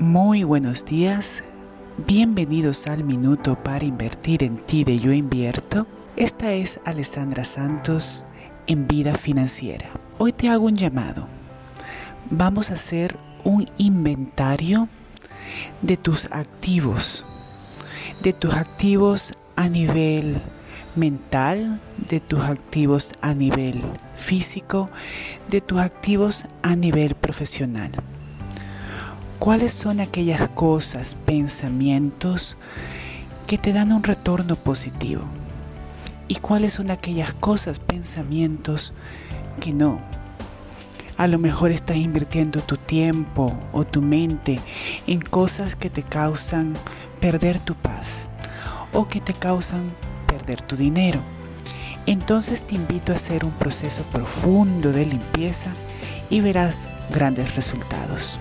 Muy buenos días, bienvenidos al Minuto para Invertir en ti de Yo Invierto. Esta es Alessandra Santos en Vida Financiera. Hoy te hago un llamado. Vamos a hacer un inventario de tus activos, de tus activos a nivel mental, de tus activos a nivel físico, de tus activos a nivel profesional. ¿Cuáles son aquellas cosas, pensamientos que te dan un retorno positivo? ¿Y cuáles son aquellas cosas, pensamientos que no? A lo mejor estás invirtiendo tu tiempo o tu mente en cosas que te causan perder tu paz o que te causan perder tu dinero. Entonces te invito a hacer un proceso profundo de limpieza y verás grandes resultados.